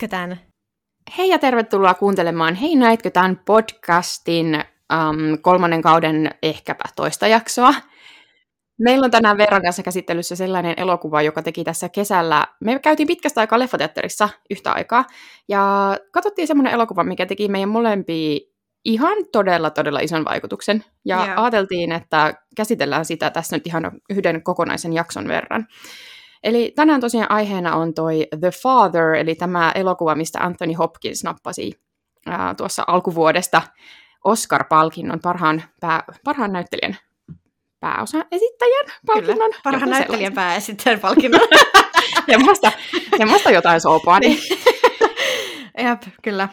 näitkö tämän? Hei ja tervetuloa kuuntelemaan Hei näitkö tämän podcastin um, kolmannen kauden ehkäpä toista jaksoa. Meillä on tänään Veeran kanssa käsittelyssä sellainen elokuva, joka teki tässä kesällä. Me käytiin pitkästä aikaa leffateatterissa yhtä aikaa, ja katsottiin semmoinen elokuva, mikä teki meidän molempia ihan todella, todella ison vaikutuksen. Ja yeah. ajateltiin, että käsitellään sitä tässä nyt ihan yhden kokonaisen jakson verran. Eli tänään tosiaan aiheena on toi The Father, eli tämä elokuva, mistä Anthony Hopkins nappasi ää, tuossa alkuvuodesta Oscar-palkinnon parhaan, pää, parhaan näyttelijän pääosa esittäjän palkinnon. Kyllä, parhaan näyttelijän pääesittäjän palkinnon. semmoista, semmoista jotain soopaa. Niin. Jep, kyllä.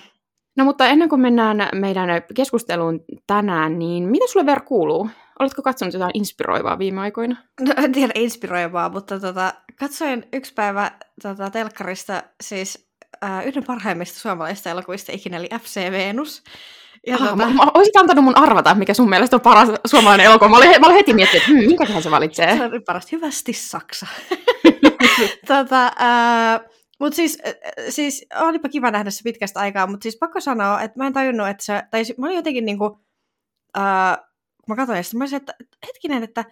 No mutta ennen kuin mennään meidän keskusteluun tänään, niin mitä sulle Ver kuuluu? Oletko katsonut jotain inspiroivaa viime aikoina? No, en tiedä inspiroivaa, mutta tota, katsoin yksi päivä tota, telkkarista siis äh, yhden parhaimmista suomalaisista elokuvista ikinä, eli FC Venus. Ja ah, tota... mä, mä olisit antanut mun arvata, mikä sun mielestä on paras suomalainen elokuva. Mä olin, mä olin heti miettinyt, että hmm, minkäköhän se valitsee. Se on paras. Hyvästi Saksa. tota, äh, mutta siis, siis olipa kiva nähdä se pitkästä aikaa, mutta siis pakko sanoa, että mä en tajunnut, että se, tai mä olin jotenkin niinku, äh, mä katsoin, mä olisin, että hetkinen, että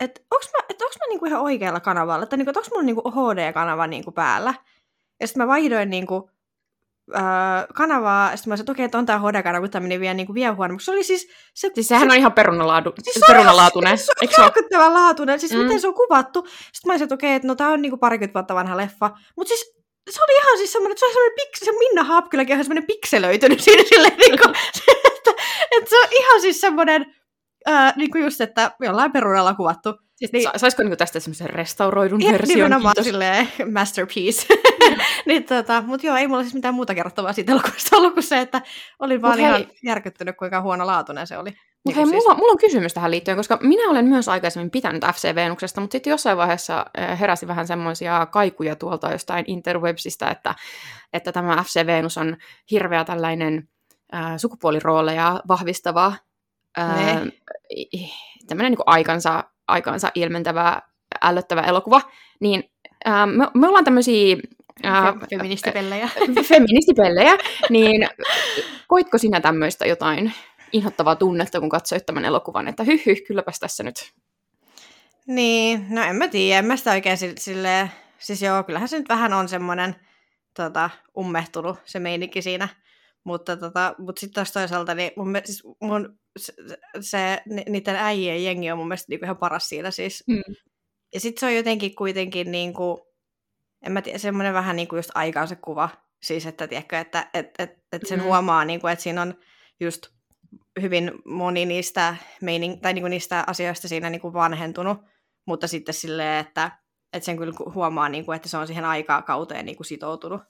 että onks mä, et onks mä niinku ihan oikealla kanavalla, että, niinku, että onks mulla niinku HD-kanava niinku päällä. Ja sitten mä vaihdoin niinku, äh, kanavaa, ja sitten mä sanoin, että okei, että on tää HD-kanava, kun tämä meni vielä niinku vielä huonommaksi. Se oli siis... Se, siis sehän se, on ihan perunalaatu, siis perunalaatuinen, se on, se on järkyttävän laatuinen, siis mm. miten se on kuvattu. Sitten mä olisin, että okei, että no tää on niinku parikymmentä vuotta vanha leffa. Mutta siis se oli ihan siis semmoinen, että se oli semmoinen, pik- se Minna Haapkyläkin on semmoinen pikselöitynyt siinä silleen, niin kuin, että, että, se on ihan siis semmoinen, ää, niin kuin just, että jollain perunalla kuvattu. Siis, niin, saisiko niin tästä semmoisen restauroidun ja, version? Nimenomaan kiitos. silleen masterpiece. niin, tota, mutta joo, ei mulla siis mitään muuta kerrottavaa siitä elokuvasta ollut kuin se, että olin vaan Mut ihan hei. järkyttynyt, kuinka huono laatuinen se oli. Niin hei, siis. mulla, mulla on kysymys tähän liittyen, koska minä olen myös aikaisemmin pitänyt FC Venuksesta, mutta sitten jossain vaiheessa heräsi vähän semmoisia kaikuja tuolta jostain interwebsistä, että, että tämä FC Venus on hirveä tällainen äh, sukupuolirooleja vahvistava äh, tämmöinen niin aikansa, aikansa ilmentävä, ällöttävä elokuva, niin äh, me, me ollaan tämmöisiä äh, feministipellejä. feministipellejä, niin koitko sinä tämmöistä jotain inhottavaa tunnetta, kun katsoit tämän elokuvan, että hyh, hyh kylläpäs tässä nyt. Niin, no en mä tiedä, en mä sitä oikein sille, siis joo, kyllähän se nyt vähän on semmoinen tota, ummehtunut se meininki siinä, mutta, tota, mutta sitten taas toisaalta niin mun, siis mun, se, se, niiden äijien jengi on mun mielestä niinku ihan paras siinä siis. Mm. Ja sitten se on jotenkin kuitenkin niinku, en mä tiedä, semmoinen vähän niinku just aikaansa kuva, siis että tiedätkö, että et, et, et sen mm. huomaa, niinku, että siinä on just hyvin moni niistä, meinin, tai niinku niistä asioista siinä niinku vanhentunut, mutta sitten silleen, että, että sen kyllä huomaa, niinku, että se on siihen aikaa kauteen niinku sitoutunut.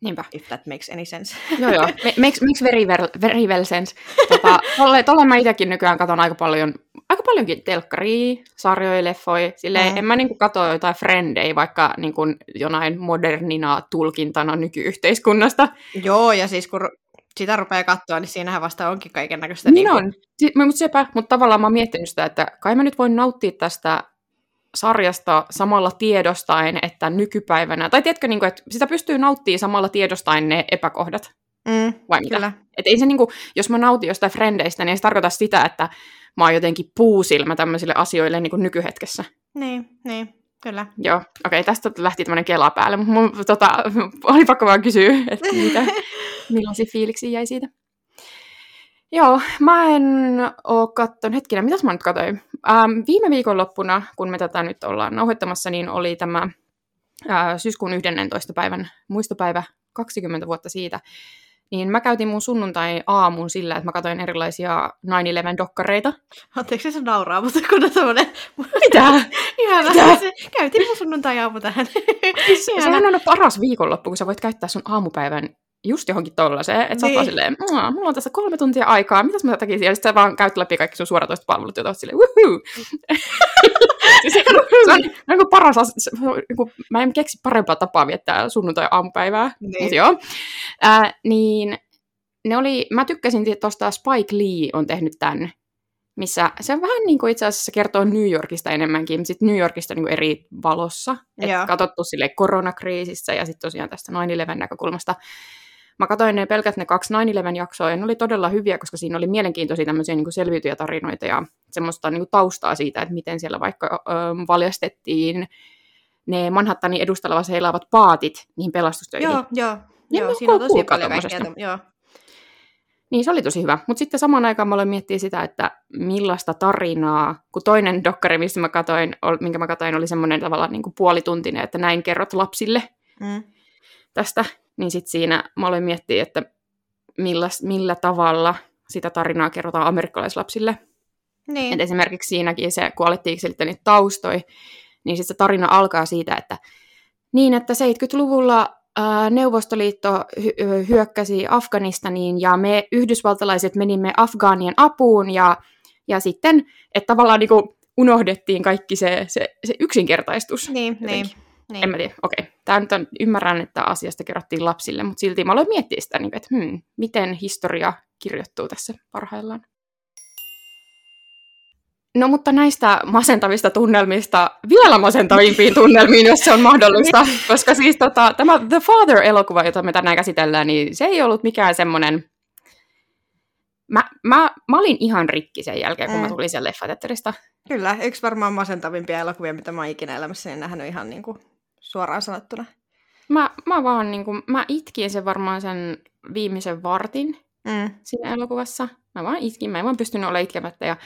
Niinpä. If that makes any sense. joo, joo. Makes, makes very, well, very well sense. Tota, tolle, tolle mä itsekin nykyään katson aika paljon, aika paljonkin telkkaria, sarjoja, leffoja. Silleen, mm. en mä niinku katso jotain frendejä, vaikka niinku jonain modernina tulkintana nykyyhteiskunnasta. Joo, ja siis kun sitä rupeaa katsoa, niin siinähän vasta onkin kaiken näköistä. Niin, niin on, si- mutta sepä, mutta tavallaan mä oon miettinyt sitä, että kai mä nyt voin nauttia tästä sarjasta samalla tiedostaen, että nykypäivänä, tai tiedätkö, niin kuin, että sitä pystyy nauttimaan samalla tiedostaen ne epäkohdat. Mm, Vai mitä? Kyllä. Et ei se, niin kuin, jos mä nautin jostain frendeistä, niin ei se tarkoita sitä, että mä oon jotenkin puusilmä tämmöisille asioille niin kuin nykyhetkessä. Niin, niin. Kyllä. Joo, okei, okay, tästä lähti tämmöinen kela päälle, mutta mun, tota, oli pakko vaan kysyä, että mitä, millaisia fiiliksi jäi siitä. Joo, mä en oo katton, hetkinen, mitäs mä nyt katsoin? Ähm, viime viikonloppuna, kun me tätä nyt ollaan nauhoittamassa, niin oli tämä äh, syyskuun 11. päivän muistopäivä, 20 vuotta siitä, niin mä käytin mun sunnuntai-aamun sillä, että mä katsoin erilaisia 9-11-dokkareita. Anteeksi, se nauraa, mutta kun on semmoinen... Mitä? Ihana, Mitä? Se, käytin mun sunnuntai-aamu tähän. Sehän on paras viikonloppu, kun sä voit käyttää sun aamupäivän just johonkin tollaiseen, että niin. sä oot silleen, mulla on tässä kolme tuntia aikaa, mitäs mä tekisin? Ja sitten sä vaan käyt läpi kaikki sun suoratoista palvelut, joita oot silleen, wuhuu! se on, se on, se on paras asia, se, niin kuin, mä en keksi parempaa tapaa viettää sunnuntai-aamupäivää, niin. mutta joo. Äh, niin ne oli, mä tykkäsin tuosta Spike Lee on tehnyt tämän missä se vähän niin kuin itse asiassa kertoo New Yorkista enemmänkin, mutta sitten New Yorkista niin kuin eri valossa. Että katsottu sille koronakriisissä ja sitten tosiaan tästä 9-11 näkökulmasta. Mä katsoin ne pelkät ne kaksi 9-11-jaksoa, ja ne oli todella hyviä, koska siinä oli mielenkiintoisia tämmöisiä niin selviytyjätarinoita ja semmoista niin taustaa siitä, että miten siellä vaikka ö, valjastettiin ne Manhattanin edustalla seilaavat paatit niihin pelastustöihin. Joo, joo. joo siinä on tosi paljon kaikkea. Joo. Niin, se oli tosi hyvä. Mutta sitten samaan aikaan mä aloin miettiä sitä, että millaista tarinaa, kun toinen dokkari, missä mä katoin, minkä mä katoin, oli semmoinen tavallaan niin kuin puolituntinen, että näin kerrot lapsille mm. tästä, niin sitten siinä mä aloin miettiä, että millä, millä tavalla sitä tarinaa kerrotaan amerikkalaislapsille. Niin. Et esimerkiksi siinäkin se, kun alettiin selittää niitä taustoja, niin sitten se tarina alkaa siitä, että niin, että 70-luvulla Neuvostoliitto hyökkäsi Afganistaniin ja me yhdysvaltalaiset menimme Afgaanien apuun ja, ja sitten, että tavallaan niin unohdettiin kaikki se, se, se yksinkertaistus. Niin, niin, niin. En mä tiedä, okei. Okay. Tämä nyt on, ymmärrän, että asiasta kerrottiin lapsille, mutta silti mä aloin miettiä sitä, niin että hmm, miten historia kirjoittuu tässä parhaillaan. No mutta näistä masentavista tunnelmista vielä masentavimpiin tunnelmiin, jos se on mahdollista, koska siis tota, tämä The Father-elokuva, jota me tänään käsitellään, niin se ei ollut mikään semmoinen... Mä, mä, mä olin ihan rikki sen jälkeen, kun mm. mä tulin sen leffateatterista. Kyllä, yksi varmaan masentavimpia elokuvia, mitä mä oon ikinä elämässäni nähnyt ihan niin kuin suoraan sanottuna. Mä, mä vaan niin kuin, mä itkin sen varmaan sen viimeisen vartin mm. siinä elokuvassa. Mä vaan itkin, mä en vaan pystynyt olla itkemättä. Ja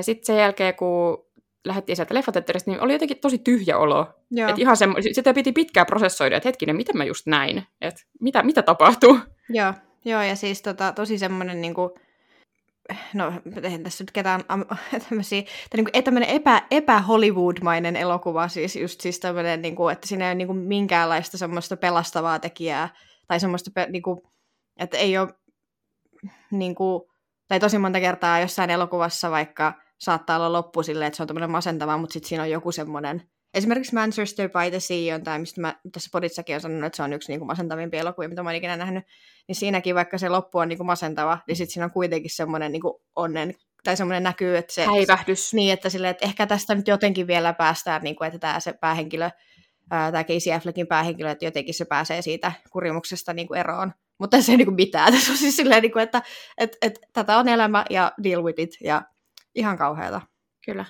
sitten sen jälkeen, kun lähdettiin sieltä leffateatterista, niin oli jotenkin tosi tyhjä olo. Et ihan semmo- sitä piti pitkään prosessoida, että hetkinen, mitä mä just näin? Et mitä, mitä tapahtuu? Joo, joo ja siis tota, tosi semmoinen niinku, no eihän tässä nyt ketään tämmöisiä, niinku, tämmöinen epä, epä-Hollywood-mainen elokuva, siis just siis tämmöinen, niinku, että siinä ei ole niinku minkäänlaista semmoista pelastavaa tekijää, tai semmoista, niinku, että ei ole niinku, tai tosi monta kertaa jossain elokuvassa vaikka saattaa olla loppu silleen, että se on tämmöinen masentava, mutta sitten siinä on joku semmoinen, esimerkiksi Manchester by the Sea on tämä, mistä mä tässä podissakin olen sanonut, että se on yksi niin kuin masentavimpia elokuvia, mitä mä oon ikinä nähnyt, niin siinäkin vaikka se loppu on niin kuin masentava, niin sitten siinä on kuitenkin semmoinen niin kuin onnen, tai semmoinen näkyy, että se... Häivähdys. Niin, että, silleen, että ehkä tästä nyt jotenkin vielä päästään, niin kuin, että tämä se päähenkilö, tämä Casey Affleckin päähenkilö, että jotenkin se pääsee siitä kurimuksesta niin kuin eroon. Mutta se ei niin mitään. Tässä on siis silleen, niin kuin, että et, et, tätä on elämä ja deal with it. Ja ihan kauheata. Kyllä.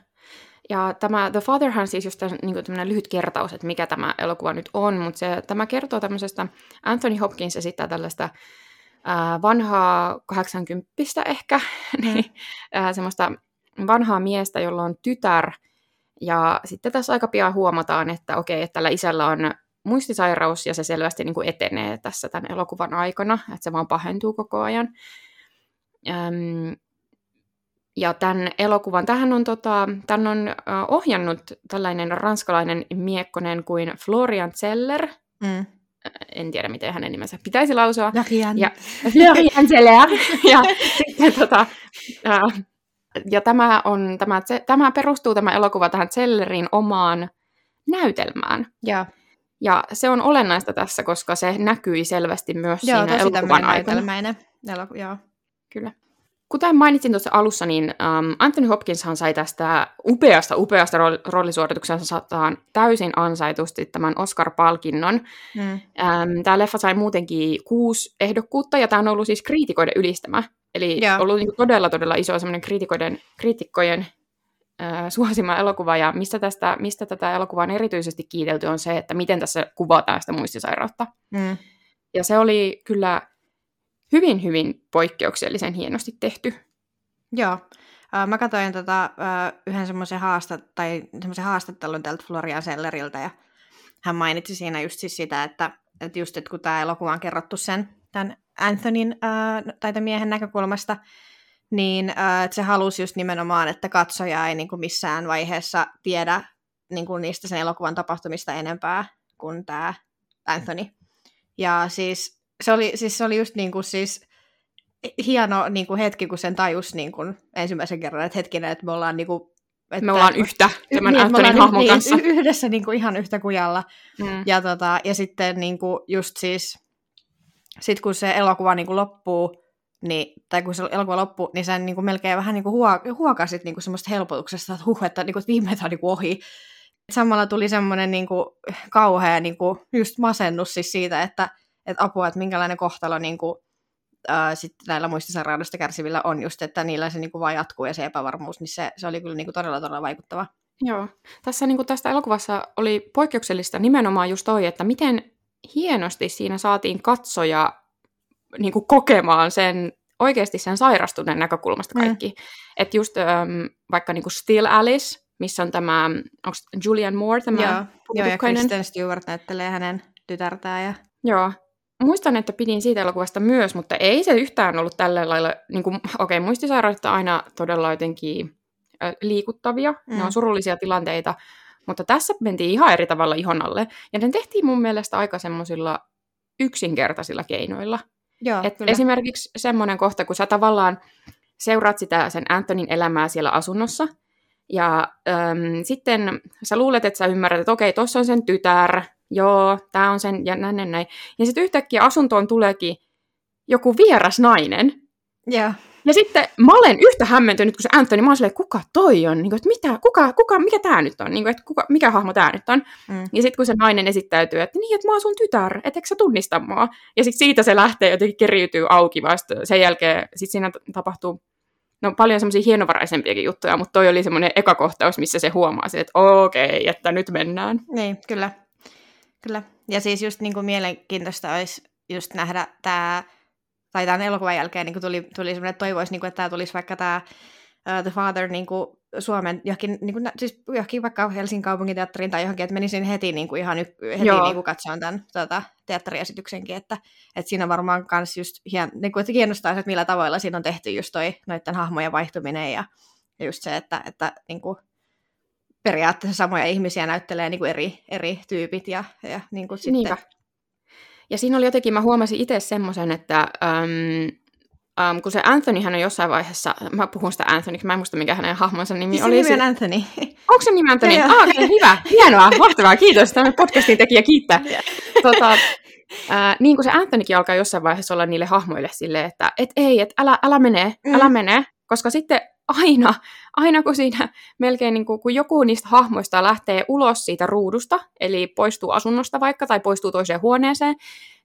Ja tämä The Fatherhan siis just niin kuin lyhyt kertaus, että mikä tämä elokuva nyt on, mutta se, tämä kertoo tämmöisestä, Anthony Hopkins esittää tällaista ää, vanhaa 80 ehkä, niin, ää, semmoista vanhaa miestä, jolla on tytär, ja sitten tässä aika pian huomataan, että okei, että tällä isällä on muistisairaus ja se selvästi niin kuin etenee tässä tämän elokuvan aikana, että se vaan pahentuu koko ajan. Öm, ja tämän elokuvan, tähän on, tota, tämän on ohjannut tällainen ranskalainen miekkonen kuin Florian Zeller. Mm. En tiedä, miten hänen nimensä pitäisi lausua. Florian. Ja, Florian Zeller. ja, sitten, tota, uh, ja tämä, on, tämä, tämä perustuu tämä elokuva tähän Zellerin omaan näytelmään. Ja. Ja se on olennaista tässä, koska se näkyi selvästi myös joo, siinä elokuvan aikana. Eloku- joo. Kyllä. Kuten mainitsin tuossa alussa, niin um, Anthony Hopkinshan sai tästä upeasta, upeasta roolisuorituksensa täysin ansaitusti tämän Oscar-palkinnon. Mm. Um, tämä leffa sai muutenkin kuusi ehdokkuutta, ja tämä on ollut siis kriitikoiden ylistämä. Eli yeah. ollut niin todella, todella iso semmoinen kriitikoiden, kriitikkojen äh, suosima elokuva, ja mistä, tästä, mistä tätä elokuvaa on erityisesti kiitelty on se, että miten tässä kuvataan sitä muistisairautta. Mm. Ja se oli kyllä hyvin, hyvin poikkeuksellisen hienosti tehty. Joo. Mä katsoin tota, yhden semmoisen haasta, tai haastattelun tältä Florian Selleriltä, ja hän mainitsi siinä just siis sitä, että, että just että kun tämä elokuva on kerrottu sen tämän Anthonyn tai tämän miehen näkökulmasta, niin että se halusi just nimenomaan, että katsoja ei niin kuin missään vaiheessa tiedä niin kuin niistä sen elokuvan tapahtumista enempää kuin tämä Anthony. Ja siis se oli, siis se oli just niin kuin siis hieno niin kuin hetki, kun sen tajus niin kuin ensimmäisen kerran, että hetkinen, että me ollaan niin kuin, että, me ollaan yhtä tämän niin, Antonin hahmon niin, kanssa. Yhdessä niin kuin ihan yhtä kujalla. Mm. Ja, tota, ja sitten niin kuin just siis, sit kun se elokuva niin kuin loppuu, niin, tai kun se elokuva loppui, niin sä niin kuin melkein vähän niin kuin huokasit niin kuin semmoista helpotuksesta, että huh, että, niin kuin, että viimein on niin kuin ohi. Samalla tuli semmoinen niin kuin, kauhea niin kuin, just masennus siis siitä, että, että apua, että minkälainen kohtalo niin kuin, ää, sit näillä muistisairaudesta kärsivillä on just, että niillä se niin kuin vaan jatkuu ja se epävarmuus, niin se, se oli kyllä niin kuin todella todella vaikuttava. Joo. Tässä niin kuin tästä elokuvassa oli poikkeuksellista nimenomaan just toi, että miten hienosti siinä saatiin katsoja niin kuin kokemaan sen oikeasti sen sairastuneen näkökulmasta mm. kaikki. Mm. Että just um, vaikka niin kuin Still Alice, missä on tämä, onko Julian Moore tämä Joo, joo ja Kristen Stewart näyttelee hänen tytärtään. Ja... Joo, muistan, että pidin siitä elokuvasta myös, mutta ei se yhtään ollut tällä lailla, niin okei, okay, muistisairaudet on aina todella jotenkin liikuttavia, mm. ne on mm. surullisia tilanteita, mutta tässä mentiin ihan eri tavalla ihon alle, ja ne tehtiin mun mielestä aika semmoisilla yksinkertaisilla keinoilla. Joo, Et esimerkiksi semmoinen kohta, kun sä tavallaan seuraat sitä sen Antonin elämää siellä asunnossa, ja äm, sitten sä luulet, että sä ymmärrät, että okei, tuossa on sen tytär, joo, tämä on sen, ja näin, näin, näin. Ja sitten yhtäkkiä asuntoon tuleekin joku vieras nainen. Yeah. Ja sitten mä olen yhtä hämmentynyt kuin se Anthony. Mä olen silleen, kuka toi on? Niin kuin, että mitä, kuka, kuka, mikä tämä nyt on? Niin kuin, että kuka, mikä hahmo tämä nyt on? Mm. Ja sitten kun se nainen esittäytyy, että niin, että mä oon sun tytär, etteikö sä tunnista mua? Ja sitten siitä se lähtee jotenkin keriytyy auki vasta. Sen jälkeen sitten siinä tapahtuu no paljon semmoisia hienovaraisempiakin juttuja, mutta toi oli semmoinen ekakohtaus, missä se huomaa, että okei, okay, että nyt mennään. Niin, kyllä. Kyllä. Ja siis just niin kuin mielenkiintoista olisi just nähdä tämä, tai tämän elokuvan jälkeen niin kuin tuli, tuli semmoinen, että toivoisi, niin kuin, että tämä tulisi vaikka tämä uh, The Father niin kuin Suomen johonkin, niin kuin, siis johonkin vaikka Helsingin kaupunginteatteriin tai johonkin, että menisin heti, niin kuin ihan heti niin kuin katsomaan tämän tuota, teatteriesityksenkin, että, että siinä varmaan myös just hien, niin kuin, että kiinnostaa että millä tavoilla siinä on tehty just toi noiden hahmojen vaihtuminen ja, ja just se, että, että niin kuin, periaatteessa samoja ihmisiä näyttelee niin kuin eri, eri tyypit ja, ja niin kuin sitten... Ja siinä oli jotenkin, mä huomasin itse semmoisen, että äm, äm, kun se Anthony hän on jossain vaiheessa, mä puhun sitä Anthony, mä en muista mikä hänen hahmonsa nimi siis oli. nimi on Anthony. Onko se nimi Anthony? Ah, okay, hyvä, hienoa, mahtavaa, kiitos, tämä podcastin tekijä kiittää. tota, äh, niin kuin se Anthonykin alkaa jossain vaiheessa olla niille hahmoille silleen, että et ei, et älä, älä mene, älä mm. mene, koska sitten aina, aina kun siinä melkein niin kuin, kun joku niistä hahmoista lähtee ulos siitä ruudusta, eli poistuu asunnosta vaikka tai poistuu toiseen huoneeseen,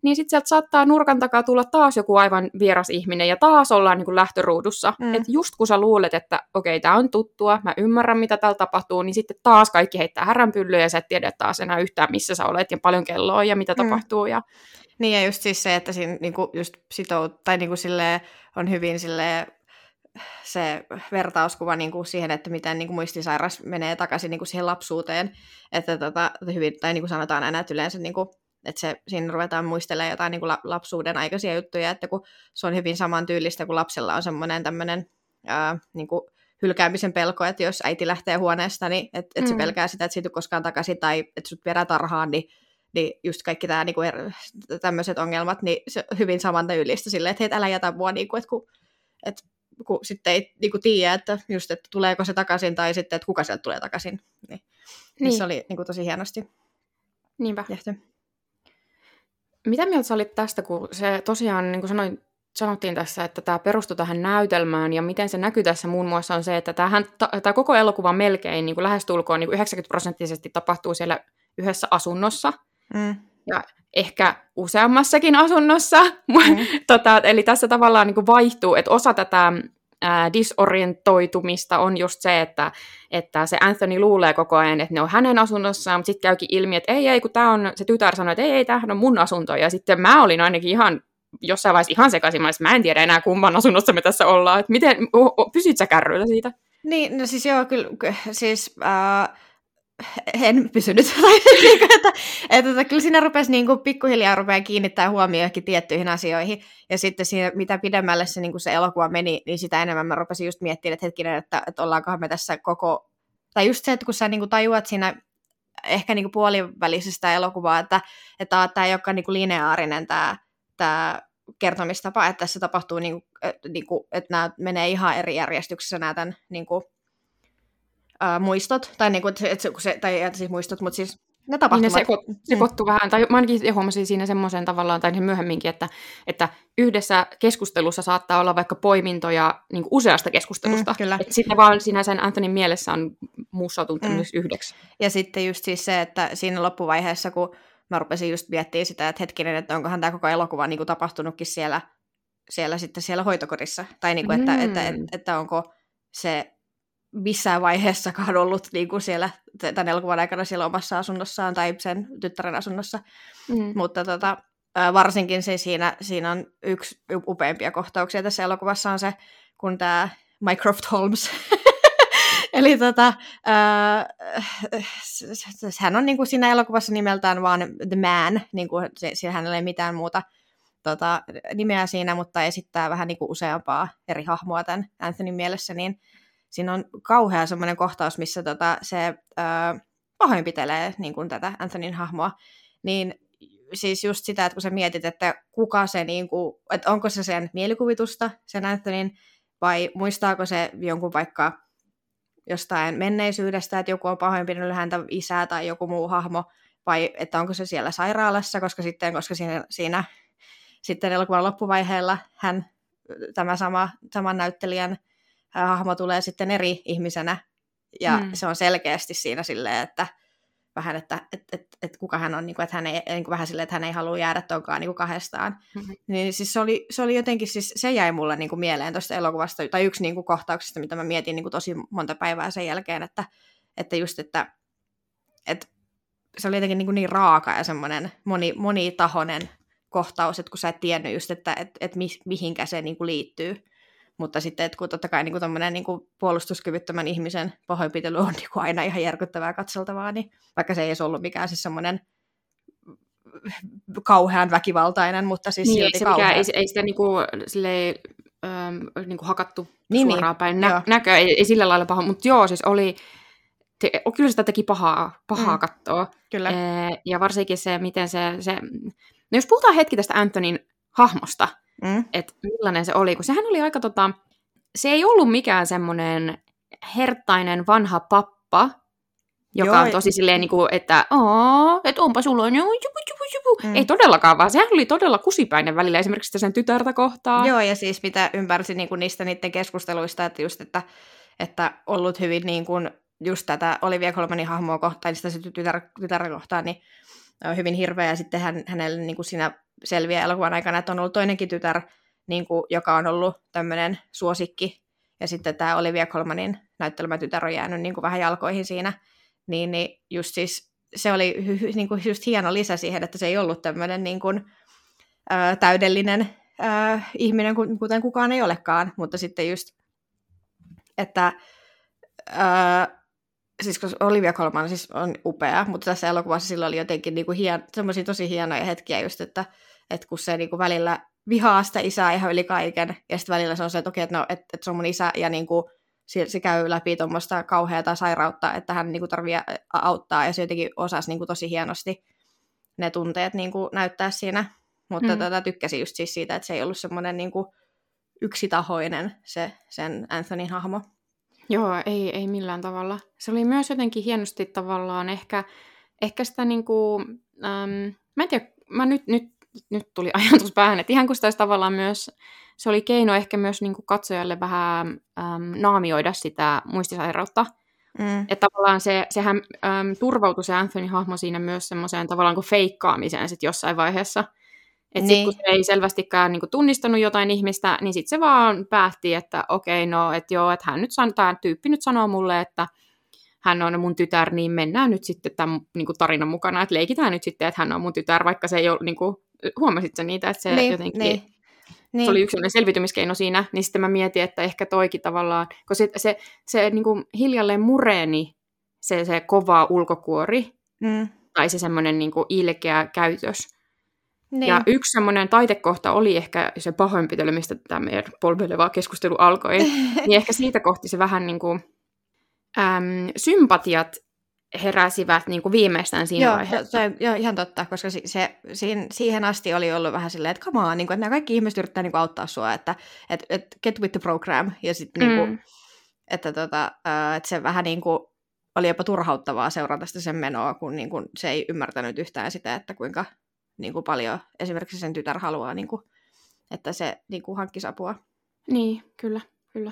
niin sitten sieltä saattaa nurkan takaa tulla taas joku aivan vieras ihminen ja taas ollaan niin kuin lähtöruudussa. Mm. Että just kun sä luulet, että okei, okay, tämä on tuttua, mä ymmärrän mitä täällä tapahtuu, niin sitten taas kaikki heittää häränpyllyä ja sä et tiedä taas enää yhtään missä sä olet ja paljon kelloa ja mitä mm. tapahtuu. Ja... Niin ja just siis se, että siinä niinku just sitout, tai niinku on hyvin silleen se vertauskuva niin kuin siihen, että miten niin kuin muistisairas menee takaisin niin kuin siihen lapsuuteen. Että tota, hyvin, tai niin kuin sanotaan aina, että yleensä niin kuin, että se, siinä ruvetaan muistelemaan jotain niin kuin lapsuuden aikaisia juttuja, että kun se on hyvin samantyylistä, kun lapsella on semmoinen tämmöinen ää, niin kuin hylkäämisen pelko, että jos äiti lähtee huoneesta, niin että et se mm. pelkää sitä, että siitä koskaan takaisin, tai että sut viedään tarhaan, niin niin just kaikki tämä niinku, er, tämmöiset ongelmat, niin se on hyvin samantyylistä silleen, että hei, älä jätä mua, niinku, että kun, et kun sitten ei niin kuin tiedä, että, just, että tuleeko se takaisin tai sitten, että kuka sieltä tulee takaisin. Niin, niin. se oli niin kuin, tosi hienosti Niinpä. tehty. Mitä mieltä sä olit tästä, kun se tosiaan, niin kuin sanoin, sanottiin tässä, että tämä perustui tähän näytelmään, ja miten se näkyy tässä muun muassa on se, että tämähän, tämä koko elokuva melkein niin kuin lähestulkoon niin kuin 90 prosenttisesti tapahtuu siellä yhdessä asunnossa. Mm. Ja ehkä useammassakin asunnossa. Mm. tota, eli tässä tavallaan niin kuin vaihtuu, että osa tätä ää, disorientoitumista on just se, että, että se Anthony luulee koko ajan, että ne on hänen asunnossaan, mutta sitten käykin ilmi, että ei, ei, kun tämä on, se tytär sanoi, että ei, ei, tämähän on mun asunto. Ja sitten mä olin ainakin ihan jossain vaiheessa ihan sekaisin, mä, mä en tiedä enää kumman asunnossa me tässä ollaan. Että miten, pysyt sä kärryillä siitä? Niin, no siis joo, kyllä, siis... Uh en pysynyt. Niinku, että, että, että, kyllä siinä rupesi niin kuin, pikkuhiljaa rupeaa kiinnittää huomioon johonkin tiettyihin asioihin. Ja sitten siinä, mitä pidemmälle se, niin kuin se elokuva meni, niin sitä enemmän mä rupesin just miettimään, että hetkinen, että, että ollaankohan me tässä koko... Tai just se, että kun sä niin kuin, tajuat siinä ehkä niin kuin puolivälisestä elokuvaa, että, että tämä ei olekaan niin kuin lineaarinen tämä, tämä kertomistapa, että tässä tapahtuu, niin kuin, että, niin kuin, että nämä menee ihan eri järjestyksessä nämä tämän niin kuin, uh, muistot, tai, niinku, et, et, se, tai et, siis muistot, mutta siis ne tapahtumat. Niin ne seko, sekoittuu mm. vähän, tai mä ainakin huomasin siinä semmoisen tavallaan, tai myöhemminkin, että, että yhdessä keskustelussa saattaa olla vaikka poimintoja niin useasta keskustelusta. Mm, kyllä. Että sitten vaan siinä sen Antonin mielessä on muussautunut mm. yhdeksi. Ja sitten just siis se, että siinä loppuvaiheessa, kun mä rupesin just miettimään sitä, että hetkinen, että onkohan tämä koko elokuva niin kuin tapahtunutkin siellä, siellä sitten siellä hoitokodissa. Tai niin kuin, että, mm. että, että, että onko se missään vaiheessakaan ollut niin kuin siellä tämän elokuvan aikana siellä omassa asunnossaan tai sen tyttären asunnossa. Mm. Mutta tota, varsinkin se siinä, siinä on yksi upeimpia kohtauksia tässä elokuvassa on se, kun tämä Mycroft Holmes Eli tota, äh, hän on niin kuin siinä elokuvassa nimeltään vaan The Man, niin kuin se, siinä hänellä ei mitään muuta tota, nimeä siinä, mutta esittää vähän niin kuin useampaa eri hahmoa tämän Anthonyn mielessä, niin siinä on kauhea semmoinen kohtaus, missä tota, se äh, pahoinpitelee niin kuin tätä Anthonyn hahmoa, niin siis just sitä, että kun sä mietit, että kuka se, niin kuin, että onko se sen mielikuvitusta, sen Anthonyn, vai muistaako se jonkun vaikka jostain menneisyydestä, että joku on pahoinpidellyt häntä isää tai joku muu hahmo, vai että onko se siellä sairaalassa, koska sitten, koska siinä, siinä sitten elokuvan loppuvaiheella hän, tämä sama, saman näyttelijän hahmo tulee sitten eri ihmisenä, ja mm. se on selkeästi siinä silleen, että vähän, että et, et, et kuka hän on, niin kuin, että hän ei, niin kuin vähän silleen, että hän ei halua jäädä tuonkaan niin kahdestaan. Mm-hmm. Niin siis se oli, se oli jotenkin, siis se jäi mulle niin kuin mieleen tuosta elokuvasta, tai yksi niin kuin kohtauksista, mitä mä mietin niin kuin tosi monta päivää sen jälkeen, että, että just, että, että se oli jotenkin niin, kuin niin raaka ja semmoinen moni, monitahoinen kohtaus, että kun sä et tiennyt just, että et, et mi, mihinkä se niin kuin liittyy. Mutta sitten, että kun totta kai niin kuin niin kuin puolustuskyvyttömän ihmisen pahoinpitely on niin kuin aina ihan järkyttävää katseltavaa, niin vaikka se ei edes ollut mikään siis semmoinen kauhean väkivaltainen, mutta siis niin, silti se kauhean. Mikä, ei, ei sitä niin kuin, silleen, ähm, niin kuin hakattu niin, suoraan niin, päin nä- näkö, ei, ei sillä lailla paha, mutta joo, siis oli, te, kyllä sitä teki pahaa, pahaa mm. katsoa. Kyllä. E, ja varsinkin se, miten se, se, no jos puhutaan hetki tästä Antonin hahmosta, mm. että millainen se oli, kun sehän oli aika tota, se ei ollut mikään semmoinen herttainen vanha pappa, joka Joo, on tosi silleen, niin kuin, että Aa, että onpa sulla on jupu, jupu, jupu. Mm. Ei todellakaan, vaan sehän oli todella kusipäinen välillä esimerkiksi sitä sen tytärtä kohtaa. Joo, ja siis mitä ymmärsin niin kuin niistä niiden keskusteluista, että just, että, että ollut hyvin niin kuin, just tätä Olivia Colmanin hahmoa kohtaan, sitä se tytär, tytärä kohtaan, niin hyvin hirveä, ja sitten hän, hänelle niin kuin siinä selviää elokuvan aikana, että on ollut toinenkin tytär, niin kuin, joka on ollut tämmöinen suosikki, ja sitten tämä Olivia Colmanin näyttelemä tytär on jäänyt niin kuin vähän jalkoihin siinä, niin, niin just siis se oli hy, niin kuin just hieno lisä siihen, että se ei ollut tämmöinen niin kuin, ö, täydellinen ö, ihminen, kuten kukaan ei olekaan, mutta sitten just, että ö, siis koska Olivia Colman siis on upea, mutta tässä elokuvassa sillä oli jotenkin niin kuin hien, semmoisia tosi hienoja hetkiä just, että, että kun se niin kuin välillä vihaa sitä isää ihan yli kaiken, ja sitten välillä se on se, että okei, että, no, että, että se on mun isä, ja niin kuin, se, se käy läpi tuommoista kauheata sairautta, että hän niin kuin, tarvii auttaa, ja se jotenkin osasi niin kuin, tosi hienosti ne tunteet niin kuin, näyttää siinä. Mutta mm. tota, tykkäsin just siis siitä, että se ei ollut semmoinen niin kuin, yksitahoinen se sen Anthonyn hahmo. Joo, ei, ei millään tavalla. Se oli myös jotenkin hienosti tavallaan ehkä, ehkä sitä niin kuin, ähm, mä en tiedä, mä nyt, nyt nyt tuli ajatus päähän, että ihan kuin sitä olisi tavallaan myös, se oli keino ehkä myös niin kuin katsojalle vähän äm, naamioida sitä muistisairautta. Mm. Että tavallaan se, sehän äm, turvautui se Anthony-hahmo siinä myös semmoiseen tavallaan kuin feikkaamiseen sit jossain vaiheessa. Että niin. kun se ei selvästikään niin kuin, tunnistanut jotain ihmistä, niin sitten se vaan päätti, että okei, okay, no, että joo, että hän nyt, tämä tyyppi nyt sanoo mulle, että hän on mun tytär, niin mennään nyt sitten tämän niin kuin tarinan mukana, että leikitään nyt sitten, että hän on mun tytär, vaikka se ei ole, niin kuin, huomasit sä niitä, että se niin, jotenkin, niin. Niin. se oli yksi selvitymiskeino siinä, niin sitten mä mietin, että ehkä toikin tavallaan, kun se, se, se niin kuin hiljalleen mureeni se, se kova ulkokuori, mm. tai se semmoinen niin ilkeä käytös. Niin. Ja yksi semmoinen taitekohta oli ehkä se pahoinpitely, mistä tämä meidän polveleva keskustelu alkoi, niin ehkä siitä kohti se vähän niin kuin, äm, sympatiat heräsivät niin kuin viimeistään siinä joo, vaiheessa. Se, joo, ihan totta, koska se, se, siihen, siihen asti oli ollut vähän silleen, että come on, niin kuin, että nämä kaikki ihmiset yrittää niin kuin, auttaa sua, että et, et, get with the program, ja sitten niin kuin, mm. että, tota, uh, että se vähän niin kuin, oli jopa turhauttavaa seurata sitä sen menoa, kun niin kuin, se ei ymmärtänyt yhtään sitä, että kuinka niin kuin paljon esimerkiksi sen tytär haluaa, niin kuin, että se niin kuin, hankkisi apua. Niin, kyllä, kyllä.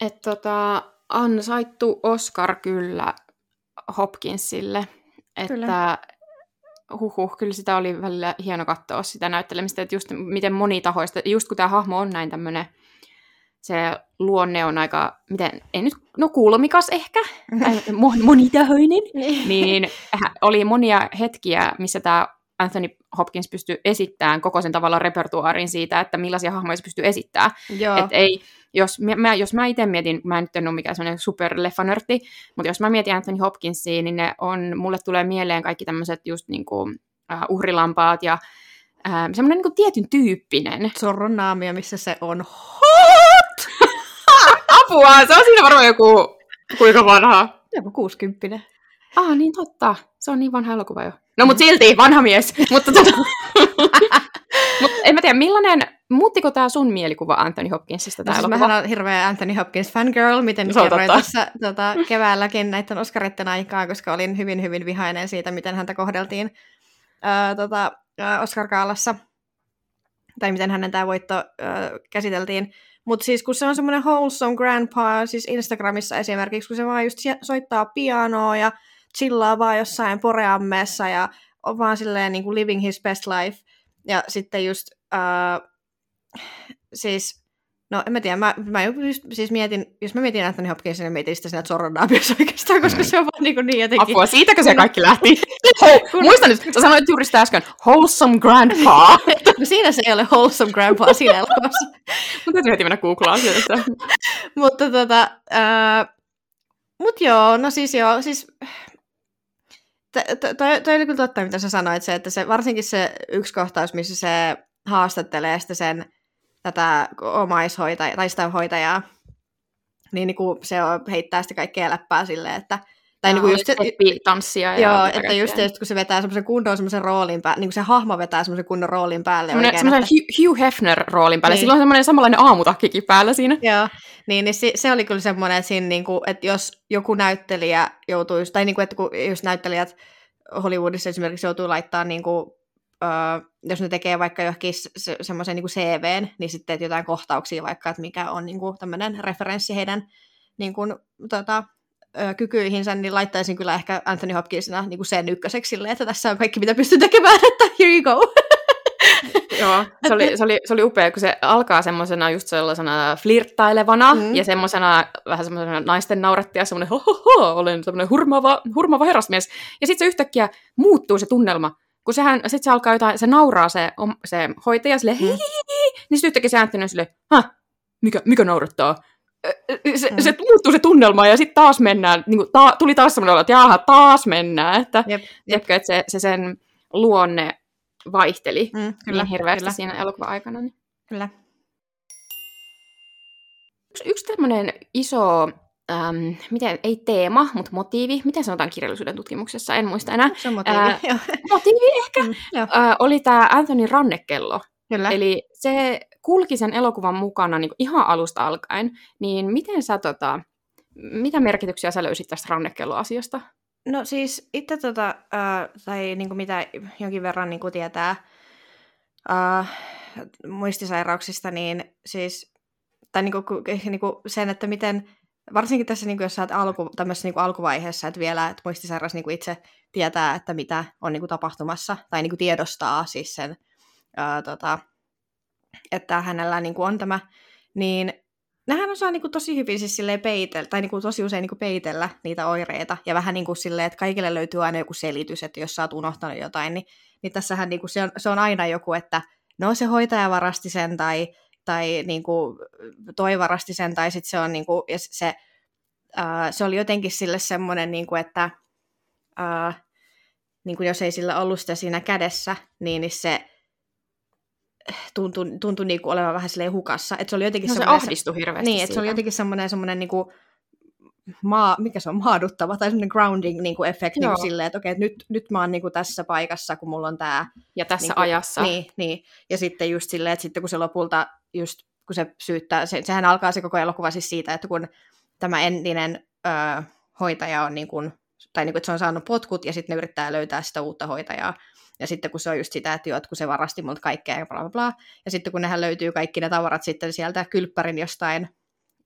Et tota, ansaittu Oscar kyllä Hopkinsille. Että kyllä. huhuh, kyllä sitä oli välillä hieno katsoa sitä näyttelemistä, että just miten monitahoista, just kun tämä hahmo on näin tämmöinen, se luonne on aika, miten, ei nyt, no kulmikas ehkä, tai monitahoinen, niin. niin oli monia hetkiä, missä tämä Anthony Hopkins pystyy esittämään koko sen tavalla repertuaarin siitä, että millaisia hahmoja se pystyy esittämään. Et ei, jos mä, jos mä itse mietin, mä en nyt en ole mikään sellainen superleffanörtti, mutta jos mä mietin Anthony Hopkinsia, niin ne on, mulle tulee mieleen kaikki tämmöiset just niinku, uh, uhrilampaat ja uh, semmoinen niinku tietyn tyyppinen. Zorron missä se on hot! Apua, se on siinä varmaan joku, kuinka vanha? Joku 60 Ah, niin totta. Se on niin vanha elokuva jo. No mut silti, vanha mies. mutta tota... Mut en mä tiedä, millainen, muuttiko tämä sun mielikuva Anthony Hopkinsista tämä no, siis? Mähän on hirveä Anthony Hopkins fangirl, miten no, kerroin tässä tota, keväälläkin näiden Oscaritten aikaa, koska olin hyvin, hyvin vihainen siitä, miten häntä kohdeltiin ää, tota, Oscar-kaalassa, tai miten hänen tämä voitto ää, käsiteltiin. Mutta siis kun se on semmoinen wholesome grandpa, siis Instagramissa esimerkiksi, kun se vaan just soittaa pianoa ja chillaa vaan jossain poreammeessa ja on vaan silleen niin kuin living his best life. Ja sitten just, uh, siis, no en mä tiedä, mä, mä just, siis mietin, jos mä mietin Anthony Hopkinsin, niin mietin sitä siinä Zorron oikeastaan, koska mm. se on vaan niin, kuin niin jotenkin... Apua, siitäkö se kaikki lähti? kun... Muista nyt, sä sanoit juuri sitä äsken, wholesome grandpa. no siinä se ei ole wholesome grandpa siinä elokuvassa. Mutta täytyy heti mennä googlaan sieltä. Mutta tota, uh, mut joo, no siis joo, siis toi, toi oli kyllä totta, mitä sä sanoit, se, että se, varsinkin se yksi kohtaus, missä se haastattelee sitä sen tätä omaishoitajaa, tai sitä hoitajaa, niin, niin kuin se heittää sitä kaikkea läppää silleen, että tai niin kuin just se, tanssia. Joo, että just, just kun se vetää semmoisen kunnon semmoisen roolin päälle, niin kuin se hahmo vetää semmoisen kunnon roolin päälle. Semmoinen, semmoinen että... Hugh Hefner roolin päälle. Niin. Sillä on semmoinen samanlainen aamutakkikin päällä siinä. Joo, niin, niin se, se, oli kyllä semmoinen, että, siinä, niin kuin, että jos joku näyttelijä joutuisi, tai niin kuin, että kun just näyttelijät Hollywoodissa esimerkiksi joutuu laittaa niin kuin, Uh, jos ne tekee vaikka johonkin se, semmoisen niin CVn, niin sitten jotain kohtauksia vaikka, että mikä on niin kuin, tämmöinen referenssi heidän niin kuin, tota, kykyihinsä, niin laittaisin kyllä ehkä Anthony Hopkinsina niin kuin sen ykköseksi silleen, että tässä on kaikki, mitä pystyn tekemään, että here you go. Joo, se oli, se, oli, se oli upea, kun se alkaa semmoisena just sellaisena flirttailevana mm. ja semmoisena vähän semmoisena naisten naurettia, semmoinen ho, ho, ho olen semmoinen hurmaava, hurmaava herrasmies. Ja sitten se yhtäkkiä muuttuu se tunnelma, kun sehän, sit se alkaa jotain, se nauraa se, se hoitaja sille, hei, mm. niin sitten yhtäkkiä se Anthony sille, mikä, mikä naurattaa? Se, mm. se muuttuu se tunnelma ja sitten taas mennään, niin kuin, ta, tuli taas semmoinen että jaha, taas mennään, että, jep, jep. että se, se sen luonne vaihteli mm, kyllä, niin hirveästi kyllä. siinä elokuva-aikana. Niin. Kyllä. Yksi, yksi tämmöinen iso, äm, miten, ei teema, mutta motiivi, miten sanotaan kirjallisuuden tutkimuksessa, en muista enää. Se on motiivi, Ää, Motiivi ehkä, mm, ää, oli tämä Anthony Rannekello. Kyllä. Eli se kulki sen elokuvan mukana niin ihan alusta alkaen, niin miten sä, tota, mitä merkityksiä sä löysit tästä rannekelloasiasta? No siis itse tota, äh, tai niin kuin mitä jonkin verran niin kuin tietää äh, muistisairauksista, niin siis, tai niin kuin, niin kuin sen, että miten, varsinkin tässä, niin kuin, jos sä oot alku, tämmöisessä niin kuin alkuvaiheessa, että vielä että muistisairaus niin kuin itse tietää, että mitä on niin kuin tapahtumassa, tai niin kuin tiedostaa siis sen, äh, tota, että hänellä niin kuin on tämä, niin nehän osaa niin kuin tosi hyvin siis peitellä, tai niin kuin tosi usein niin kuin peitellä niitä oireita, ja vähän niin kuin silleen, että kaikille löytyy aina joku selitys, että jos sä oot unohtanut jotain, niin, niin tässähän niin kuin se, on, se on aina joku, että no se hoitaja varasti sen, tai, tai niin kuin toi varasti sen, tai sitten se on niin kuin, ja se, uh, se oli jotenkin sille semmoinen, niin kuin, että uh, niin kuin jos ei sillä ollut sitä siinä kädessä, niin, niin se tuntui, tuntui niinku olevan vähän silleen hukassa. Et se oli jotenkin no, se ahdistui hirveästi Niin, että se oli jotenkin semmoinen, semmoinen niinku, maa, mikä se on, maaduttava tai semmoinen grounding niinku efekt niinku silleen, että okei, okay, nyt, nyt mä oon niinku tässä paikassa, kun mulla on tämä. Ja tässä niinku, ajassa. Niin, niin, ja sitten just silleen, että sitten kun se lopulta just, kun se syyttää, se, sehän alkaa se koko elokuva siis siitä, että kun tämä entinen öö, hoitaja on niin kuin, tai niin kuin, että se on saanut potkut ja sitten ne yrittää löytää sitä uutta hoitajaa. Ja sitten kun se on just sitä, että, kun se varasti multa kaikkea ja bla bla bla. Ja sitten kun nehän löytyy kaikki ne tavarat sitten sieltä kylppärin jostain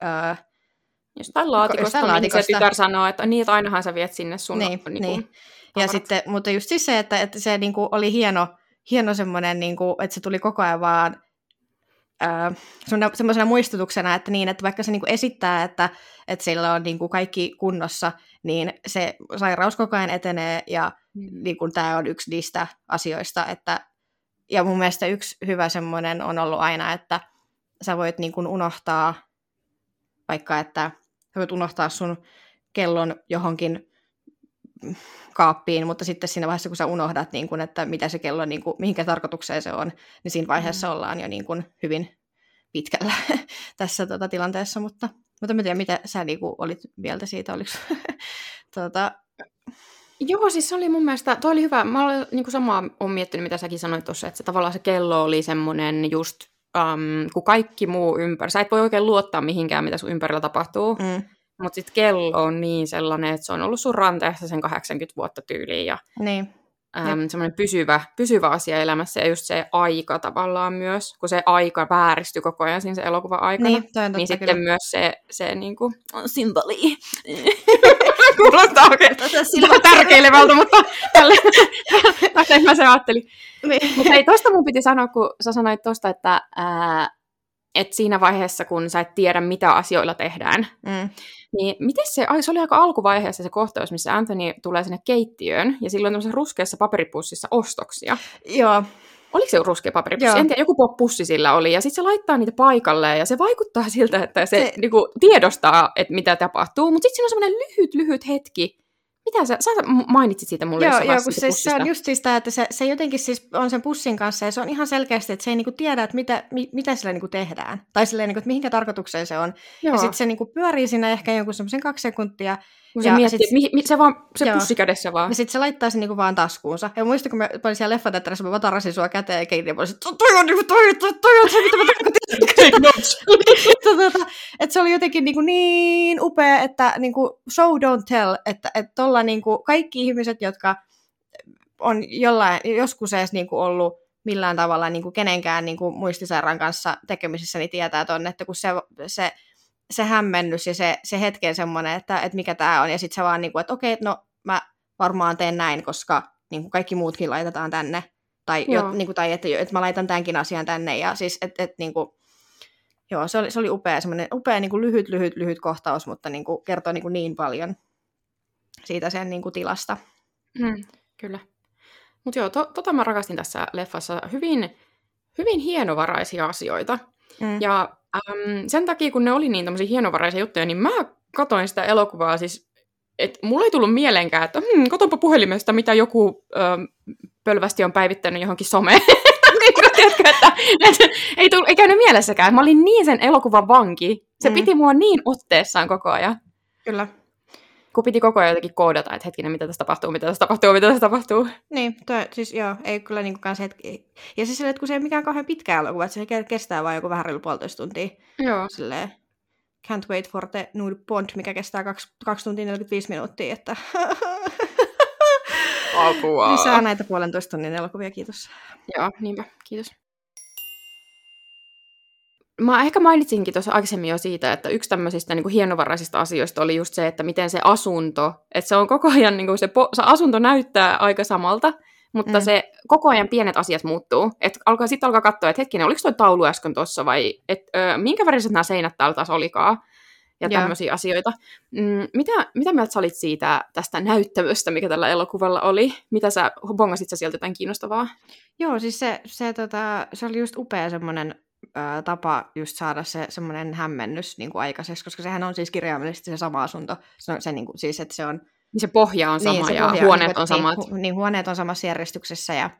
öö, Jostain laatikosta, jostain laatikosta. se tytär sanoo, että niin, että ainahan sä viet sinne sun niin, niin, niin. Ja sitten, mutta just siis se, että, että se niin kuin, oli hieno, hieno semmoinen, niin kuin, että se tuli koko ajan vaan semmoisena muistutuksena, että niin, että vaikka se niin kuin esittää, että, että sillä on niin kuin kaikki kunnossa, niin se sairaus koko ajan etenee ja mm. niin kuin, tämä on yksi niistä asioista, että ja mun mielestä yksi hyvä semmoinen on ollut aina, että sä voit niin kuin unohtaa vaikka, että sä voit unohtaa sun kellon johonkin kaappiin, mutta sitten siinä vaiheessa, kun sä unohdat, niin kun, että mitä se kello, niin kun, mihinkä tarkoitukseen se on, niin siinä vaiheessa mm. ollaan jo niin kun, hyvin pitkällä tässä tota, tilanteessa, mutta, mutta mä tiedän, mitä sä niin kun, olit mieltä siitä, oliko tuota... Joo, siis se oli mun mielestä, toi oli hyvä, mä olen niin samaa on miettinyt, mitä säkin sanoit tuossa, että se, tavallaan se kello oli semmoinen just, um, kun kaikki muu ympäri, sä et voi oikein luottaa mihinkään, mitä sun ympärillä tapahtuu, mm mutta sitten kello on niin sellainen, että se on ollut sun ranteessa sen 80 vuotta tyyliin. Ja, niin. Äm, semmoinen pysyvä, pysyvä asia elämässä ja just se aika tavallaan myös, kun se aika vääristyi koko ajan siinä se elokuvan aikana, niin, niin sitten kyllä. myös se, se niin kuin, symboli. Kuulostaa oikein tärkeilevältä, mutta tälle, tälle mä se ajattelin. Niin. Mutta ei, tosta mun piti sanoa, kun sä sanoit tosta, että ää, et siinä vaiheessa, kun sä et tiedä, mitä asioilla tehdään, mm. niin miten se, ai, se oli aika alkuvaiheessa se kohtaus, missä Anthony tulee sinne keittiöön, ja silloin tämmöisessä ruskeassa paperipussissa ostoksia. Joo. Oliko se ruskea paperipussi? Joo. En tiedä, joku pussi sillä oli, ja sitten se laittaa niitä paikalle, ja se vaikuttaa siltä, että se, se... Niinku, tiedostaa, että mitä tapahtuu, mutta sitten siinä on semmoinen lyhyt, lyhyt hetki, mitä sä, sä mainitsit siitä mulle Joo, joo kun se, se on just siis tämä, että se, se jotenkin siis on sen pussin kanssa ja se on ihan selkeästi, että se ei niinku tiedä, että mitä, mi, mitä sillä niinku tehdään. Tai silleen, niinku, että mihinkä tarkoitukseen se on. Joo. Ja sitten se niinku pyörii siinä ehkä jonkun semmoisen kaksi sekuntia. Kun se ja miettii, sit, mi, mi, se, vaan, se joo. pussi kädessä vaan. Ja sitten se laittaa sen niinku vaan taskuunsa. Ja muistin, kun mä olin siellä leffateatterissa, mä vatarasin sua käteen ja ja mä olisin, toi on, niinku, toi, toi, toi on se, mitä mä tarkoitin. tota, että se oli jotenkin niinku niin upea, että niinku show don't tell, että, että tolla niinku kaikki ihmiset, jotka on jollain, joskus edes niinku ollut millään tavalla niin kuin kenenkään niin kuin muistisairaan kanssa tekemisissä, niin tietää tonne, että kun se, se se hämmennys ja se, se hetken semmoinen, että, että mikä tämä on, ja sitten se vaan, niin kuin, että okei, no mä varmaan teen näin, koska niin kuin kaikki muutkin laitetaan tänne, tai, jo, niin kuin, tai että, että mä laitan tämänkin asian tänne, ja siis, että et, niin kuin, joo, se oli, se oli upea, semmoinen upea niin kuin lyhyt, lyhyt, lyhyt kohtaus, mutta niin kuin, kertoo niin, kuin niin paljon siitä sen niin kuin, tilasta. Mm, kyllä. Mutta joo, to, tota mä rakastin tässä leffassa. Hyvin, hyvin hienovaraisia asioita. Mm. Ja äm, sen takia, kun ne oli niin tämmöisiä hienovaraisia juttuja, niin mä katoin sitä elokuvaa siis, että mulla ei tullut mieleenkään, että hmm, katonpa puhelimesta, mitä joku ähm, pölvästi on päivittänyt johonkin someen. Tiedätkö, että, että ei, tullut, ei käynyt mielessäkään. Mä olin niin sen elokuvan vanki. Se mm. piti mua niin otteessaan koko ajan. Kyllä kun piti koko ajan jotenkin koodata, että hetkinen, mitä tässä tapahtuu, mitä tässä tapahtuu, mitä tässä tapahtuu. Niin, toi, siis joo, ei kyllä niin kanssa hetki. Ja siis että kun se ei mikään kauhean pitkä elokuva, että se kestää vain joku vähän reilu puolitoista tuntia. Joo. Silleen, Can't wait for the nude bond, mikä kestää 2, 2 tuntia 45 minuuttia, että... Apua. Lisää näitä puolentoista tunnin elokuvia, kiitos. Joo, niinpä, kiitos mä ehkä mainitsinkin tuossa aikaisemmin jo siitä, että yksi tämmöisistä niin kuin hienovaraisista asioista oli just se, että miten se asunto, että se on koko ajan, niin kuin se, po, se asunto näyttää aika samalta, mutta mm. se koko ajan pienet asiat muuttuu. Et alkaa, sitten alkaa katsoa, että hetkinen, oliko tuo taulu äsken tuossa vai et, ö, minkä väriset nämä seinät täällä taas olikaan. Ja yeah. tämmöisiä asioita. Mm, mitä, mitä mieltä sä olit siitä tästä näyttämöstä, mikä tällä elokuvalla oli? Mitä sä, bongasit sä sieltä jotain kiinnostavaa? Joo, siis se, se, tota, se oli just upea semmoinen tapa just saada se semmoinen hämmennys niin kuin aikaiseksi, koska sehän on siis kirjaimellisesti se sama asunto. Se, on, se niin kuin, siis, että se on... Niin se pohja on sama niin, ja pohja huoneet on, niin, samat. Niin, hu, niin, huoneet on samassa järjestyksessä ja,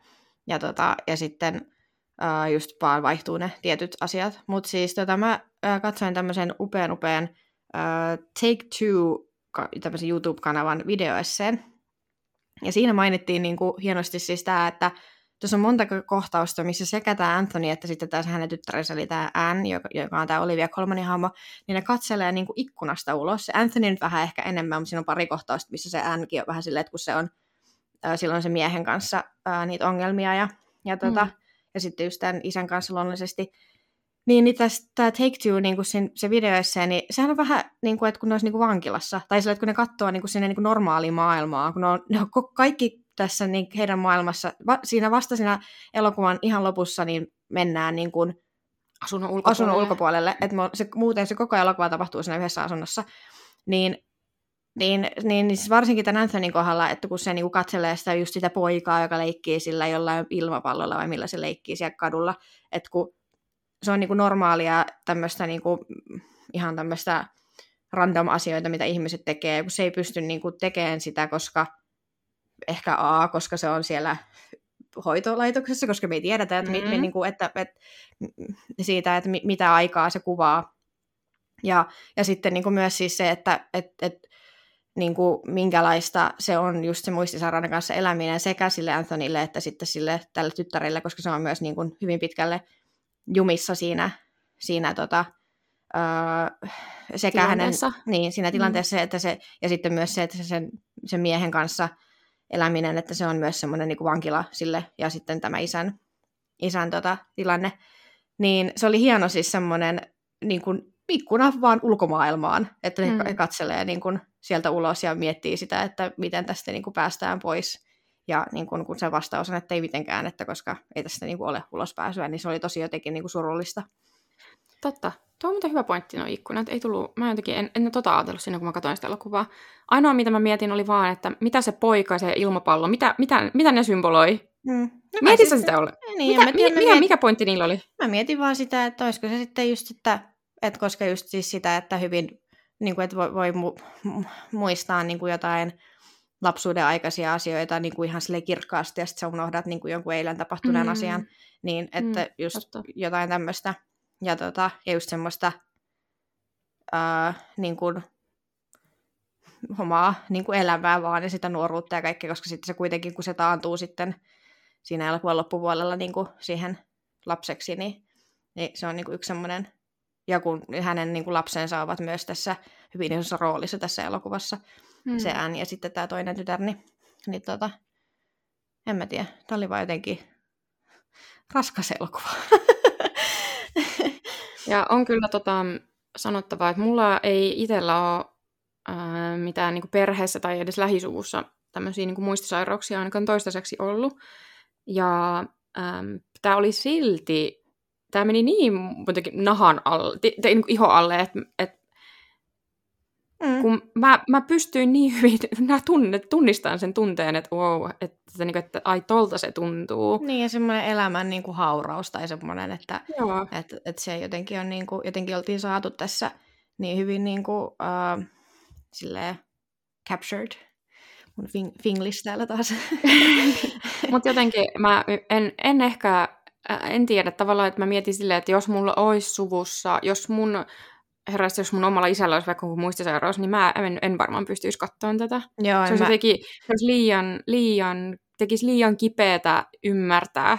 ja, tota, ja sitten ää, just vaan vaihtuu ne tietyt asiat. Mutta siis tota, mä ää, katsoin tämmöisen upean upean Take Two tämmöisen YouTube-kanavan videoesseen. Ja siinä mainittiin niin kuin hienosti siis tämä, että tuossa on monta kohtausta, missä sekä tämä Anthony että sitten tämä hänen tyttärensä, eli tämä Anne, joka, joka on tämä Olivia Colmanin hahmo, niin ne katselee niin kuin ikkunasta ulos. Se Anthony nyt vähän ehkä enemmän, mutta siinä on pari kohtausta, missä se Annekin on vähän silleen, että kun se on äh, silloin se miehen kanssa äh, niitä ongelmia ja, ja, tota, mm. ja sitten just tämän isän kanssa luonnollisesti, niin, niin tämä Take Two niin sen, se videoissa, niin sehän on vähän niin kuin, että kun ne olisi niin kuin vankilassa, tai sillä, että kun ne katsoo niin kuin sinne niin kuin normaaliin maailmaan, kun ne on, ne on kaikki tässä niin heidän maailmassa, va, siinä vasta siinä elokuvan ihan lopussa niin mennään niin kuin asunnon ulkopuolelle, asunnon ulkopuolelle että se, muuten se koko elokuva tapahtuu siinä yhdessä asunnossa, niin niin, niin, niin siis varsinkin tämän Anthonyn kohdalla, että kun se niin kuin katselee sitä, just sitä poikaa, joka leikkii sillä jollain ilmapallolla vai millä se leikkii siellä kadulla, että kun se on niin kuin normaalia tämmöistä niin kuin, ihan tämmöistä random asioita, mitä ihmiset tekee, kun se ei pysty niin kuin tekemään sitä, koska ehkä A, koska se on siellä hoitolaitoksessa, koska me ei tiedetä, että, mm-hmm. me, niin kuin, että, että, siitä, että mitä aikaa se kuvaa. Ja, ja sitten niin kuin myös siis se, että että että niin kuin, minkälaista se on just se muistisairauden kanssa eläminen sekä sille Anthonylle että sitten sille tälle tyttärelle, koska se on myös niin kuin, hyvin pitkälle jumissa siinä, siinä tota, öö, sekä hänen, niin, siinä mm. tilanteessa, mm. että se, ja sitten myös se, että se sen, sen miehen kanssa eläminen, että se on myös semmoinen niin vankila sille, ja sitten tämä isän, isän tota, tilanne, niin se oli hieno siis semmoinen niin kuin, ikkuna vaan ulkomaailmaan, että ne mm. katselee niin kuin, sieltä ulos ja miettii sitä, että miten tästä niin kuin, päästään pois ja niin kun, kun se vastaus on, että ei mitenkään, että koska ei tästä niin kuin ole ulospääsyä, niin se oli tosi jotenkin niin kuin surullista. Totta. Tuo on muuten hyvä pointti, no ikkunat. Ei tullut, mä jotenkin en, en tota ajatellut siinä, kun mä katsoin sitä elokuvaa. Ainoa, mitä mä mietin, oli vaan, että mitä se poika, se ilmapallo, mitä, mitä, mitä ne symboloi? Mm. No Mietin sitten, sitä ole? Niin, mitä, tiedän, mikä, mietin, mikä pointti niillä oli? Mä mietin vaan sitä, että olisiko se sitten just, että, että koska just siis sitä, että hyvin, niin kuin, että voi, voi mu- muistaa niin kuin jotain lapsuuden aikaisia asioita niin kuin ihan sille kirkkaasti, ja sitten sä unohdat niin kuin jonkun eilen tapahtuneen mm. asian, niin että mm, just totta. jotain tämmöistä, ja, tota, ja just semmoista ää, niin kuin, omaa niin kuin elämää vaan, ja sitä nuoruutta ja kaikkea, koska sitten se kuitenkin, kun se taantuu sitten siinä elokuvan loppupuolella niin kuin siihen lapseksi, niin, niin se on niin kuin yksi semmoinen, ja kun hänen niin kuin lapsensa ovat myös tässä hyvin isossa roolissa tässä elokuvassa, mm. se ääni ja sitten tämä toinen tytär, niin, niin tota, en mä tiedä, tämä oli vaan jotenkin raskas elokuva. ja on kyllä tota, sanottavaa, että mulla ei itsellä ole ää, mitään niin perheessä tai edes lähisuvussa tämmöisiä niin muistisairauksia ainakaan toistaiseksi ollut. Ja tämä oli silti, tämä meni niin nahan alle, te, te, niin iho alle, että et Mm. Kun mä, mä pystyin niin hyvin nää tunne, tunnistamaan sen tunteen, että wow, että, että, että ai tolta se tuntuu. Niin, ja semmoinen elämän niin kuin hauraus tai semmoinen, että, että, että se jotenkin, on, niin kuin, jotenkin oltiin saatu tässä niin hyvin niin kuin, uh, silleen, captured. Mun fing, finglish täällä taas. Mutta jotenkin mä en, en ehkä, en tiedä tavallaan, että mä mietin silleen, että jos mulla olisi suvussa, jos mun herrasti, jos mun omalla isällä olisi vaikka muistisairaus, niin mä en, en varmaan pystyisi katsomaan tätä. Joo, se, olisi mä... teki, se olisi liian, liian, tekisi liian kipeätä ymmärtää,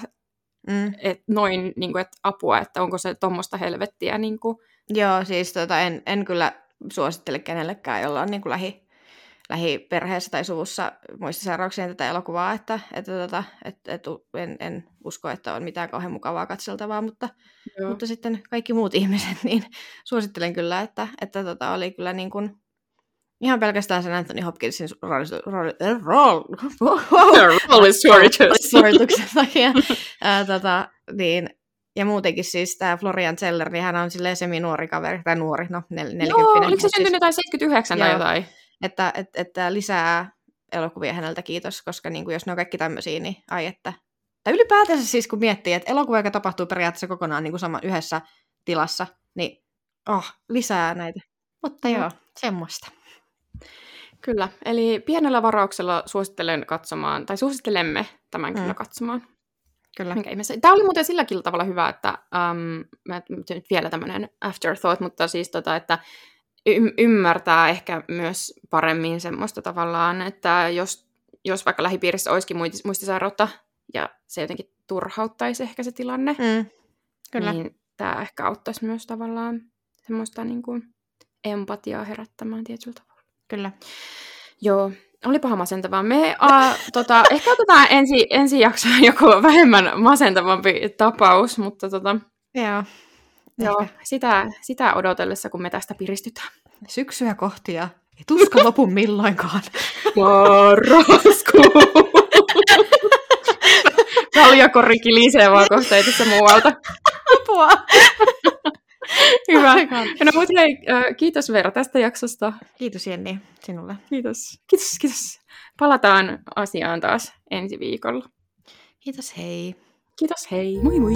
mm. että noin, niin kuin, että apua, että onko se tuommoista helvettiä. Niin kuin. Joo, siis tota, en, en kyllä suosittele kenellekään, jolla on niin kuin lähi, lähiperheessä tai suvussa muistisairauksien tätä elokuvaa, että, että, tota, että, että en, en usko, että on mitään kauhean mukavaa katseltavaa, mutta, mutta sitten kaikki muut ihmiset, niin suosittelen kyllä, että, että tota, oli kyllä niin kuin, ihan pelkästään sen Anthony Hopkinsin suorituksen takia. tota, niin, ja muutenkin siis tämä Florian Zeller, niin hän on silleen semi-nuori kaveri, tai nuori, no nel- 40. Joo, oliko se syntynyt jotain 79 tai jotain? Että, että, että lisää elokuvia häneltä kiitos, koska niin kuin jos ne on kaikki tämmöisiä, niin ai että. Tai ylipäätänsä siis kun miettii, että elokuva, joka tapahtuu periaatteessa kokonaan niin kuin sama, yhdessä tilassa, niin oh, lisää näitä. Mutta mm. joo, semmoista. Kyllä, eli pienellä varauksella suosittelen katsomaan, tai suosittelemme tämän mm. kyllä katsomaan. Kyllä. Minkä Tämä oli muuten silläkin tavalla hyvä, että um, mä nyt vielä tämmöinen afterthought, mutta siis tota, että y- ymmärtää ehkä myös paremmin semmoista tavallaan, että jos, jos vaikka lähipiirissä olisikin muistisairautta ja se jotenkin turhauttaisi ehkä se tilanne. Mm. Kyllä. Niin tämä ehkä auttaisi myös tavallaan semmoista niin kuin empatiaa herättämään tietyllä tavalla. Kyllä. Joo, olipahan masentavaa. Me a, tota, ehkä otetaan ensi, ensi jaksoa joku vähemmän masentavampi tapaus, mutta tota, Joo. Joo, Ehkä. sitä, sitä odotellessa, kun me tästä piristytään. Syksyä kohti ja ei tuska lopu milloinkaan. Marraskuu! Kaljakori kilisee vaan kohta ei tässä muualta. Apua! Hyvä. No, mutta hei, kiitos Veera tästä jaksosta. Kiitos Jenni sinulle. Kiitos. Kiitos, kiitos. Palataan asiaan taas ensi viikolla. Kiitos, hei. Kiitos, hei. Moi moi.